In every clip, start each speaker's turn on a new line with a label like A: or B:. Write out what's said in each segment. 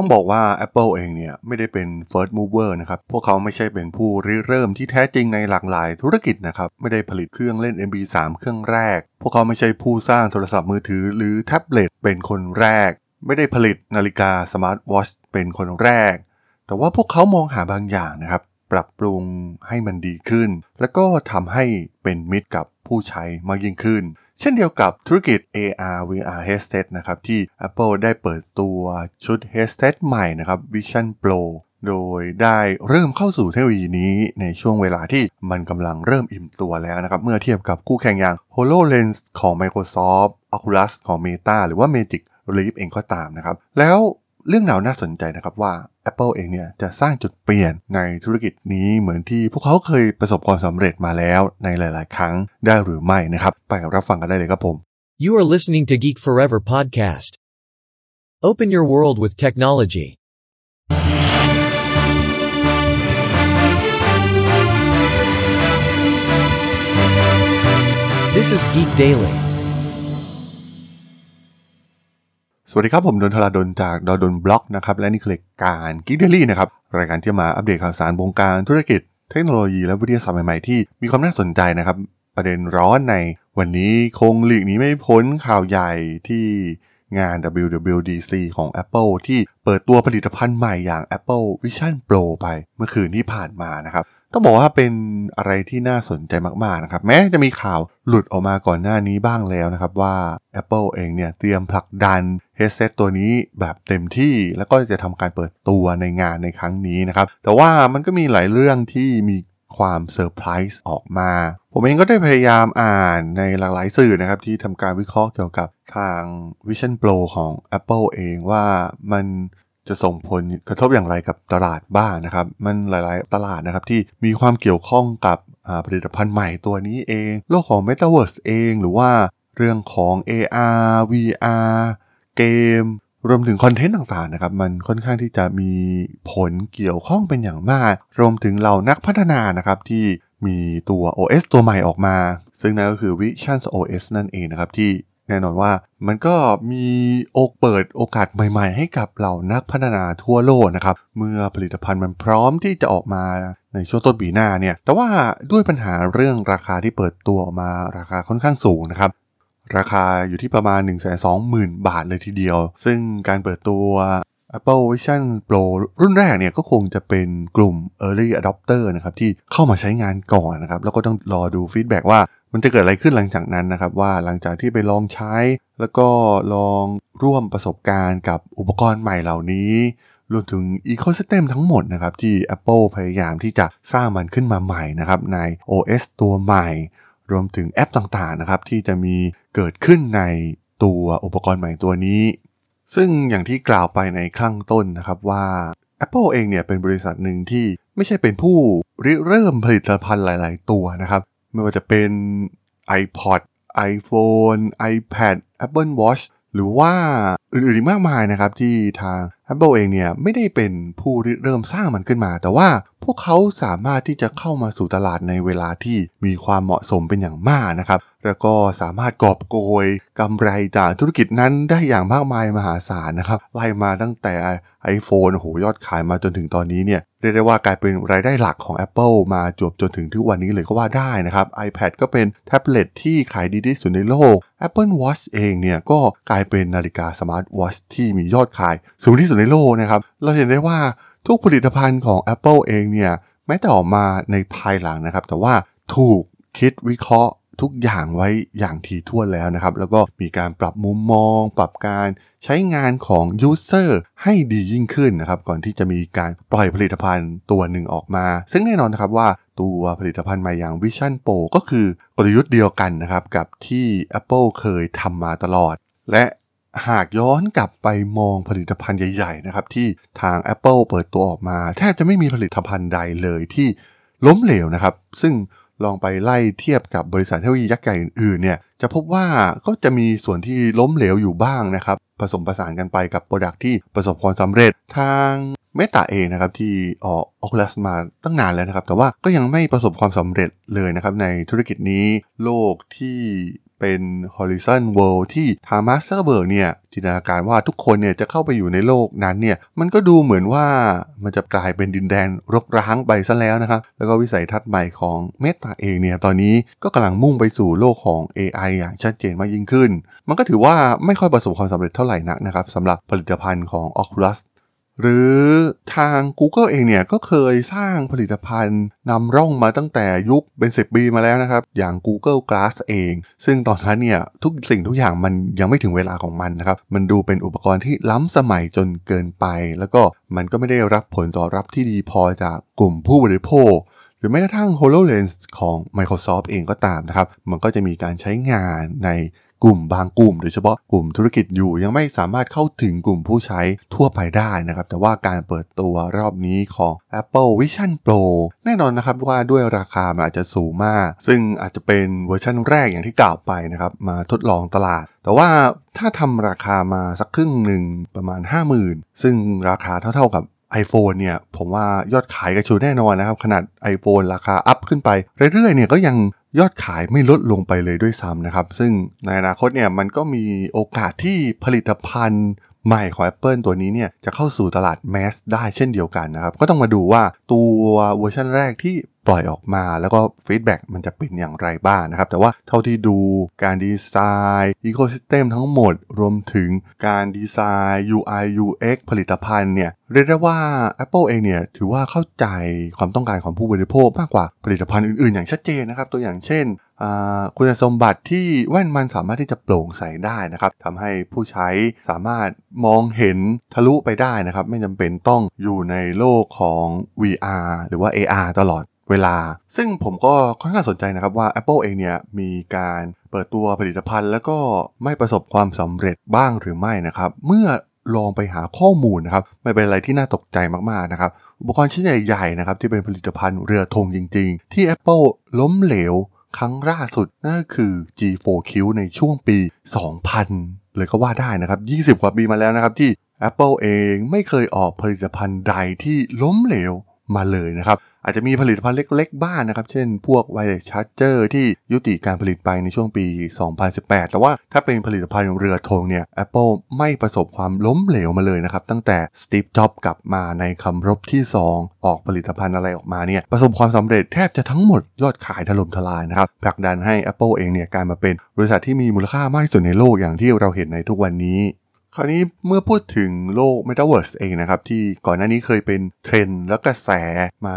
A: ต้องบอกว่า Apple เองเนี่ยไม่ได้เป็น first mover นะครับ พวกเขาไม่ใช่เป็นผู้ริเริ่มที่แท้จริงในหลากหลายธุรกิจนะครับ ไม่ได้ผลิตเครื่องเล่น MP3 เครื่องแรก พวกเขาไม่ใช่ผู้สร้างโทรศัพท์มือถือหรือแท็บเล็ตเป็นคนแรก ไม่ได้ผลิตนาฬิกาสมาร์ทวอชเป็นคนแรก แต่ว่าพวกเขามองหาบางอย่างนะครับ ปรับปรุงให้มันดีขึ้น แล้วก็ทำให้เป็นมิตรกับผู้ใช้มากยิ่งขึ้น เช่นเดียวกับธุรกิจ AR VR headset นะครับที่ Apple ได้เปิดตัวชุด headset ใหม่นะครับ Vision Pro โดยได้เริ่มเข้าสู่เทคโนโลยีนี้ในช่วงเวลาที่มันกำลังเริ่มอิ่มตัวแล้วนะครับ เมื่อเทียบกับคู่แข่งอย่าง HoloLens ของ Microsoft Oculus ของ Meta หรือว่า Magic Leap เองก็ตามนะครับ แล้วเรื่องราวน่าสนใจนะครับว่า Apple เองเนี่ยจะสร้างจุดเปลี่ยนในธุรกิจนี้เหมือนที่พวกเขาเคยประสบความสำเร็จมาแล้วในหลาย ๆ ครั้งได้หรือไม่นะครับ ไปรับฟังกันได้เลยครับผม
B: You are listening to Geek Forever podcast. Open your world with technology. This is Geek Daily.
A: วัสดีครับ ผมดนทราดนจากดนบล็อกนะครับ และนี่คือรายการกิ๊กเดลี่นะครับ รายการที่มาอัปเดตข่าวสารวงการธุรกิจ เทคโนโลยีและวิทยาศาสตร์ใหม่ ๆ ที่มีความน่าสนใจนะครับ ประเด็นร้อนในวันนี้คงหลีกหนี้ไม่พ้นข่าวใหญ่ที่งาน WWDC ของ Apple ที่เปิดตัวผลิตภัณฑ์ใหม่อย่าง Apple Vision Pro ไปเมื่อคืนที่ผ่านมานะครับ ต้องบอกว่าเป็นอะไรที่น่าสนใจมากๆนะครับแม้จะมีข่าวหลุดออกมาก่อนหน้านี้บ้างแล้วนะครับว่า Apple เองเนี่ยเตรียมผลักดัน headset ตัวนี้แบบเต็มที่แล้วก็จะทำการเปิดตัวในงานในครั้งนี้นะครับ แต่ว่ามันก็มีหลายเรื่องที่มีความเซอร์ไพรส์ออกมา ผมเองก็ได้พยายามอ่านในหลากหลายสื่อนะครับ ที่ทำการวิเคราะห์เกี่ยวกับทาง Vision Pro ของ Apple เองว่ามัน จะส่งผลกระทบอย่างไรกับตลาดบ้างนะครับ มันหลาย ๆ ตลาดนะครับที่มีความเกี่ยวข้องกับผลิตภัณฑ์ใหม่ตัวนี้เอง โลกของ Metaverse เองหรือว่าเรื่องของ AR VR เกม รวมถึงคอนเทนต์ต่าง ๆ นะครับ มันค่อนข้างที่จะมีผลเกี่ยวข้องเป็นอย่างมาก รวมถึงเหล่านักพัฒนานะครับที่มีตัว OS ตัวใหม่ออกมา ซึ่งนั่นก็คือ Vision OS นั่นเองนะครับที่ แน่นอนว่ามันก็มีโอกเปิดโอกาสใหม่ๆ ให้กับเหล่านักพัฒนาทั่วโลกนะครับ เมื่อผลิตภัณฑ์มันพร้อมที่จะออกมาในช่วงต้นปีหน้าเนี่ย แต่ว่าด้วยปัญหาเรื่องราคาที่เปิดตัวออกมาราคาค่อนข้างสูงนะครับ ราคาอยู่ที่ประมาณ 1 2 0 0 0 0 บาทเลยทีเดียว ซึ่งการเปิดตัว Apple Vision Pro รุ่นแรกเนี่ยก็คงจะเป็นกลุ่ม Early Adopter นะครับที่เข้ามาใช้งานก่อนนะครับ แล้วก็ต้องรอดูฟีดแบ็กว่า มันจะเกิดอะไรขึ้นหลังจากนั้นนะครับว่าหลังจากที่ไปลองใช้ แล้วก็ลองร่วมประสบการณ์กับอุปกรณ์ใหม่เหล่านี้ รวมถึง Ecosystem ทั้งหมดนะครับที่ Apple พยายามที่จะสร้างมันขึ้นมาใหม่นะครับใน OS ตัวใหม่ รวมถึงแอปต่างๆนะครับที่จะมีเกิดขึ้นในตัวอุปกรณ์ใหม่ตัวนี้ ซึ่งอย่างที่กล่าวไปในข้างต้นนะครับว่า Apple เองเนี่ยเป็นบริษัทหนึ่งที่ไม่ใช่เป็นผู้ริเริ่มผลิตภัณฑ์หลาย ๆ ตัวนะครับ ไม่ว่าจะเป็น iPod iPhone iPad Apple Watch หรือว่าอื่นๆอีกมากมายนะครับที่ทาง Apple เองเนี่ยไม่ได้เป็นผู้เริ่มสร้างมันขึ้นมา แต่ว่าพวกเขาสามารถที่จะเข้ามาสู่ตลาดในเวลาที่มีความเหมาะสมเป็นอย่างมากนะครับ แล้วก็สามารถกอบโกยกำไรจากธุรกิจนั้นได้อย่างมากมายมหาศาลนะครับ ไล่มาตั้งแต่ iPhone โอ้โหยอดขายมาจนถึงตอนนี้เนี่ยเรียกได้ว่ากลายเป็นรายได้หลักของ Apple มาจวบจนถึงทุกวันนี้เลยก็ว่าได้นะครับ iPad ก็เป็นแท็บเล็ตที่ขายดีที่สุดในโลก Apple Watch เองเนี่ยก็กลายเป็นนาฬิกาสมาร์ทวอชที่มียอดขายสูงที่สุดในโลกนะครับ เราเห็นได้ว่า ทุกผลิตภัณฑ์ของ Apple เองเนี่ยแม้แต่ออกมาในภายหลังนะครับ แต่ว่าถูกคิดวิเคราะห์ทุกอย่างไว้อย่างถี่ถ้วนแล้วนะครับ แล้วก็มีการปรับมุมมอง ปรับการใช้งานของ User ให้ดียิ่งขึ้นนะครับ ก่อนที่จะมีการปล่อยผลิตภัณฑ์ตัวหนึ่งออกมา ซึ่งแน่นอนนะครับว่าตัวผลิตภัณฑ์ใหม่อย่าง Vision Pro ก็คือกลยุทธ์เดียวกันนะครับ กับที่ Apple เคยทำมาตลอด และ หากย้อนกลับไปมองผลิตภัณฑ์ใหญ่ ๆ นะครับ ที่ทาง Apple เปิดตัวออกมา แทบจะไม่มีผลิตภัณฑ์ใดเลยที่ล้มเหลวนะครับ ซึ่งลองไปไล่เทียบกับบริษัทเทคโนโลยียักษ์ใหญ่อื่นๆเนี่ยจะพบว่าก็จะมีส่วนที่ล้มเหลวอยู่บ้างนะครับ ผสมผสานกันไปกับโปรดักที่ประสบความสำเร็จทางเมตาเองนะครับที่ออกออกลัสมาตั้งนานแล้วนะครับ แต่ว่าก็ยังไม่ประสบความสำเร็จเลยนะครับในธุรกิจนี้โลกที่ เป็น Horizon World ที่ทาง Mark Zuckerberg เนี่ยจินตนาการว่าทุกคนเนี่ยจะเข้าไปอยู่ในโลกนั้นเนี่ยมันก็ดูเหมือนว่ามันจะกลายเป็นดินแดนรกร้างไปซะแล้วนะครับ แล้วก็วิสัยทัศน์ใหม่ของ Meta เองเนี่ยตอนนี้ก็กำลังมุ่งไปสู่โลกของ AI อย่างชัดเจนมากยิ่งขึ้น มันก็ถือว่าไม่ค่อยประสบความสำเร็จเท่าไหร่นักนะครับสำหรับผลิตภัณฑ์ของ Oculus หรือทาง Google เองเนี่ยก็เคยสร้างผลิตภัณฑ์นำร่องมาตั้งแต่ยุคเป็น 10 ปีมาแล้วนะครับ อย่าง Google Glass เอง ซึ่งตอนนั้นเนี่ยทุกสิ่งทุกอย่างมันยังไม่ถึงเวลาของมันนะครับ มันดูเป็นอุปกรณ์ที่ล้ำสมัยจนเกินไป แล้วก็มันก็ไม่ได้รับผลตอบรับที่ดีพอจากกลุ่มผู้บริโภคหรือแม้กระทั่ง HoloLens ของ Microsoft เองก็ตามนะครับ มันก็จะมีการใช้งานใน กลุ่มบางกลุ่มโดยเฉพาะกลุ่มธุรกิจอยู่ยังไม่สามารถเข้าถึงกลุ่มผู้ใช้ทั่วไปได้นะครับ แต่ว่าการเปิดตัวรอบนี้ของ Apple Vision Pro แน่นอนนะครับว่าด้วยราคามันอาจจะสูงมาก ซึ่งอาจจะเป็นเวอร์ชันแรกอย่างที่กล่าวไปนะครับ มาทดลองตลาด แต่ว่าถ้าทำราคามาสักครึ่งหนึ่งประมาณ 50,000 ซึ่งราคาเท่าๆกับ iPhone เนี่ยผมว่ายอดขายกระฉูดแน่นอนนะครับ ขนาด iPhone ราคาอัพขึ้นไป เรื่อยๆเนี่ยก็ยังยอดขายไม่ลดลงไปเลยด้วยซ้ำนะครับ ซึ่งในอนาคตเนี่ยมันก็มีโอกาสที่ผลิตภัณฑ์ใหม่ของ Apple ตัวนี้เนี่ยจะเข้าสู่ตลาด mass ได้เช่นเดียวกันนะครับ ก็ต้องมาดูว่าตัวเวอร์ชันแรกที่ ปล่อยออกมา แล้วก็ feedback มันจะเป็นอย่างไรบ้างนะครับ แต่ว่าเท่าที่ดูการดีไซน์ ecosystem ทั้งหมดรวมถึงการดีไซน์ UI UX ผลิตภัณฑ์เนี่ยเรียกได้ว่า Apple เองเนี่ยถือว่าเข้าใจความต้องการของผู้บริโภคมากกว่าผลิตภัณฑ์อื่นๆ อย่างชัดเจนนะครับ ตัวอย่างเช่นคุณสมบัติที่แว่นมันสามารถที่จะโปร่งใสได้นะครับทำให้ผู้ใช้สามารถมองเห็นทะลุไปได้นะครับ ไม่จำเป็นต้องอยู่ในโลกของ VR หรือว่า AR ตลอด เวลา ซึ่งผมก็ค่อนข้างสนใจนะครับว่า Apple เองเนี่ยมีการเปิดตัวผลิตภัณฑ์ แล้วก็ไม่ประสบความสำเร็จบ้างหรือไม่นะครับ เมื่อลองไปหาข้อมูลนะครับไม่เป็นอะไรที่น่าตกใจมากๆนะครับ อุปกรณ์ชิ้นใหญ่ๆนะครับที่เป็นผลิตภัณฑ์เรือธงจริง ๆ ที่ Apple ล้มเหลวครั้งล่าสุดนั่นก็คือ G4Q ในช่วงปี 2000 เลยก็ว่าได้นะครับ 20 กว่าปีมาแล้วนะครับที่ Apple เองไม่เคยออกผลิตภัณฑ์ใดที่ล้มเหลว มาเลยนะครับ อาจจะมีผลิตภัณฑ์เล็ก ๆ บ้างนะครับ เช่นพวกไวเลสชาร์เจอร์ที่ยุติการผลิตไปในช่วงปี 2018 แต่ว่าถ้าเป็นผลิตภัณฑ์เรือธงเนี่ย Apple ไม่ประสบความล้มเหลวมาเลยนะครับ ตั้งแต่สตีฟจ็อบกลับมาในคำรบที่ 2 ออกผลิตภัณฑ์อะไรออกมาเนี่ยประสบความสำเร็จแทบจะทั้งหมดยอดขายถล่มทลายนะครับผลักดันให้ Apple เองเนี่ยกลายมาเป็นบริษัทที่มีมูลค่ามากที่สุดในโลกอย่างที่เราเห็นในทุกวันนี้ คราวนี้เมื่อพูดถึงโลก Metaverse เองนะครับ ที่ก่อนหน้านี้เคยเป็นเทรนด์และกระแสมา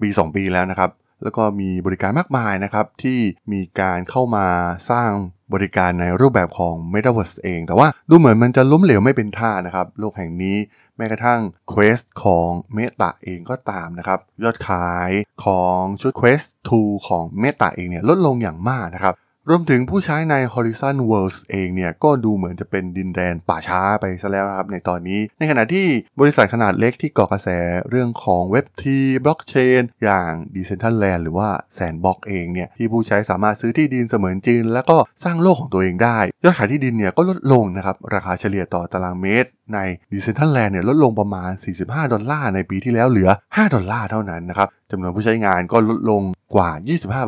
A: ปี 2 ปีแล้วนะครับ แล้วก็มีบริการมากมายนะครับ ที่มีการเข้ามาสร้างบริการในรูปแบบของ Metaverse เอง แต่ว่าดูเหมือนมันจะล้มเหลวไม่เป็นท่านะครับ โลกแห่งนี้แม้กระทั่ง Quest ของ Meta เองก็ตามนะครับ ยอดขายของชุด Quest 2 ของ Meta เองเนี่ยลดลงอย่างมากนะครับ รวมถึงผู้ใช้ใน Horizon Worlds เองเนี่ยก็ดูเหมือนจะเป็นดินแดนป่าช้าไปซะแล้วนะครับในตอนนี้ ในขณะที่บริษัทขนาดเล็กที่ก่อกระแสเรื่องของเว็บทีบล็อกเชนอย่าง Decentraland หรือว่า Sandbox เองเนี่ยที่ผู้ใช้สามารถซื้อที่ดินเสมือนจริงแล้วก็สร้างโลกของตัวเองได้ ยอดขายที่ดินเนี่ยก็ลดลงนะครับราคาเฉลี่ยต่อตารางเมตรใน Decentraland เนี่ยลดลงประมาณ 45 ดอลลาร์ในปีที่แล้วเหลือ 5 ดอลลาร์เท่านั้นนะครับจำนวนผู้ใช้งานก็ลดลงกว่า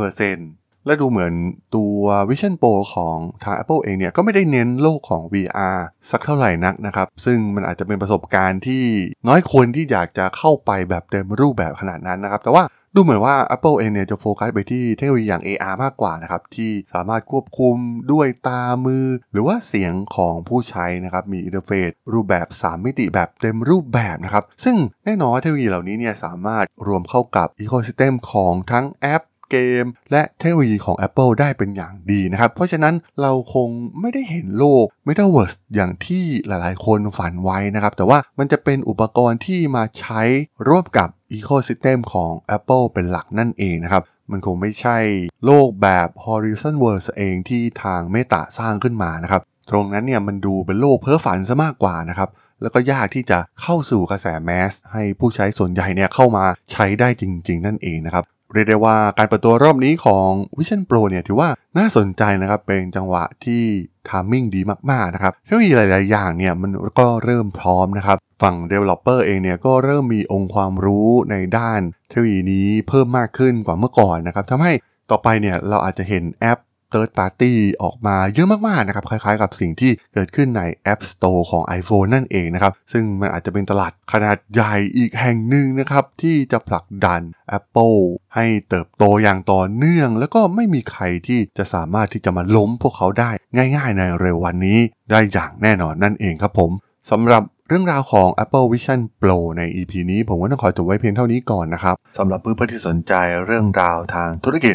A: 25% และดูเหมือนตัว Vision Pro ของทาง Apple เองเนี่ยก็ไม่ได้เน้นโลกของ VR สักเท่าไหร่นักนะครับ ซึ่งมันอาจจะเป็นประสบการณ์ที่น้อยคนที่อยากจะเข้าไปแบบเต็มรูปแบบขนาดนั้นนะครับ แต่ว่าดูเหมือนว่า Apple เองเนี่ยจะโฟกัสไปที่เทคโนโลยีอย่าง AR มากกว่านะครับที่สามารถควบคุมด้วยตามือ หรือว่าเสียงของผู้ใช้นะครับมี interface รูปแบบ 3 มิติแบบเต็มรูปแบบนะครับซึ่งแน่นอนว่าเทคโนโลยีเหล่านี้เนี่ยสามารถรวมเข้ากับอีโคซิสเต็มของทั้งแอป เกม และเทคโนโลยีของ Apple ได้เป็นอย่างดีนะครับ เพราะฉะนั้นเราคงไม่ได้เห็นโลก Metaverse อย่างที่หลายๆ คนฝันไว้นะครับ แต่ว่ามันจะเป็นอุปกรณ์ที่มาใช้ร่วมกับ Ecosystem ของ Apple เป็นหลักนั่นเองนะครับมันคงไม่ใช่โลกแบบ Horizon Worlds เองที่ทางเมตาสร้างขึ้นมานะครับ ตรงนั้นเนี่ยมันดูเป็นโลกเพ้อฝันซะมากกว่านะครับ แล้วก็ยากที่จะเข้าสู่กระแสแมสให้ผู้ใช้ส่วนใหญ่เนี่ยเข้ามาใช้ได้จริง ๆ นั่นเองนะครับ เรียกได้ว่าการเปิดตัวรอบนี้ของ Vision Pro เนี่ยถือว่าน่าสนใจนะครับเป็นจังหวะที่ทามมิ่งดีมากๆนะครับเทคโนโลยีหลาย ๆ อย่างเนี่ยมันก็เริ่มพร้อมนะครับฝั่ง Developer เองเนี่ยก็เริ่มมีองค์ความรู้ในด้านเทคโนโลยีนี้เพิ่มมากขึ้นกว่าเมื่อก่อนนะครับทำให้ต่อไปเนี่ยเราอาจจะเห็นแอป Third Party ออกมาเยอะมากๆนะครับคล้ายๆ กับสิ่งที่เกิดขึ้นใน App Store ของ iPhone นั่นเองนะครับ ซึ่งมันอาจจะเป็นตลาดขนาดใหญ่อีกแห่งหนึ่งนะครับ ที่จะผลักดัน Apple ให้เติบโตอย่างต่อเนื่อง แล้วก็ไม่มีใครที่จะสามารถที่จะมาล้มพวกเขาได้ง่ายๆ ในเร็ววันนี้ ได้อย่างแน่นอนนั่นเองครับผมสำหรับเรื่องราวของ Apple Vision Pro ใน EP นี้ผมก็ต้องขอจบไว้เพียงเท่านี้ก่อนนะครับสำหรับเพื่อนๆที่สนใจเรื่องราวทางธุรกิจ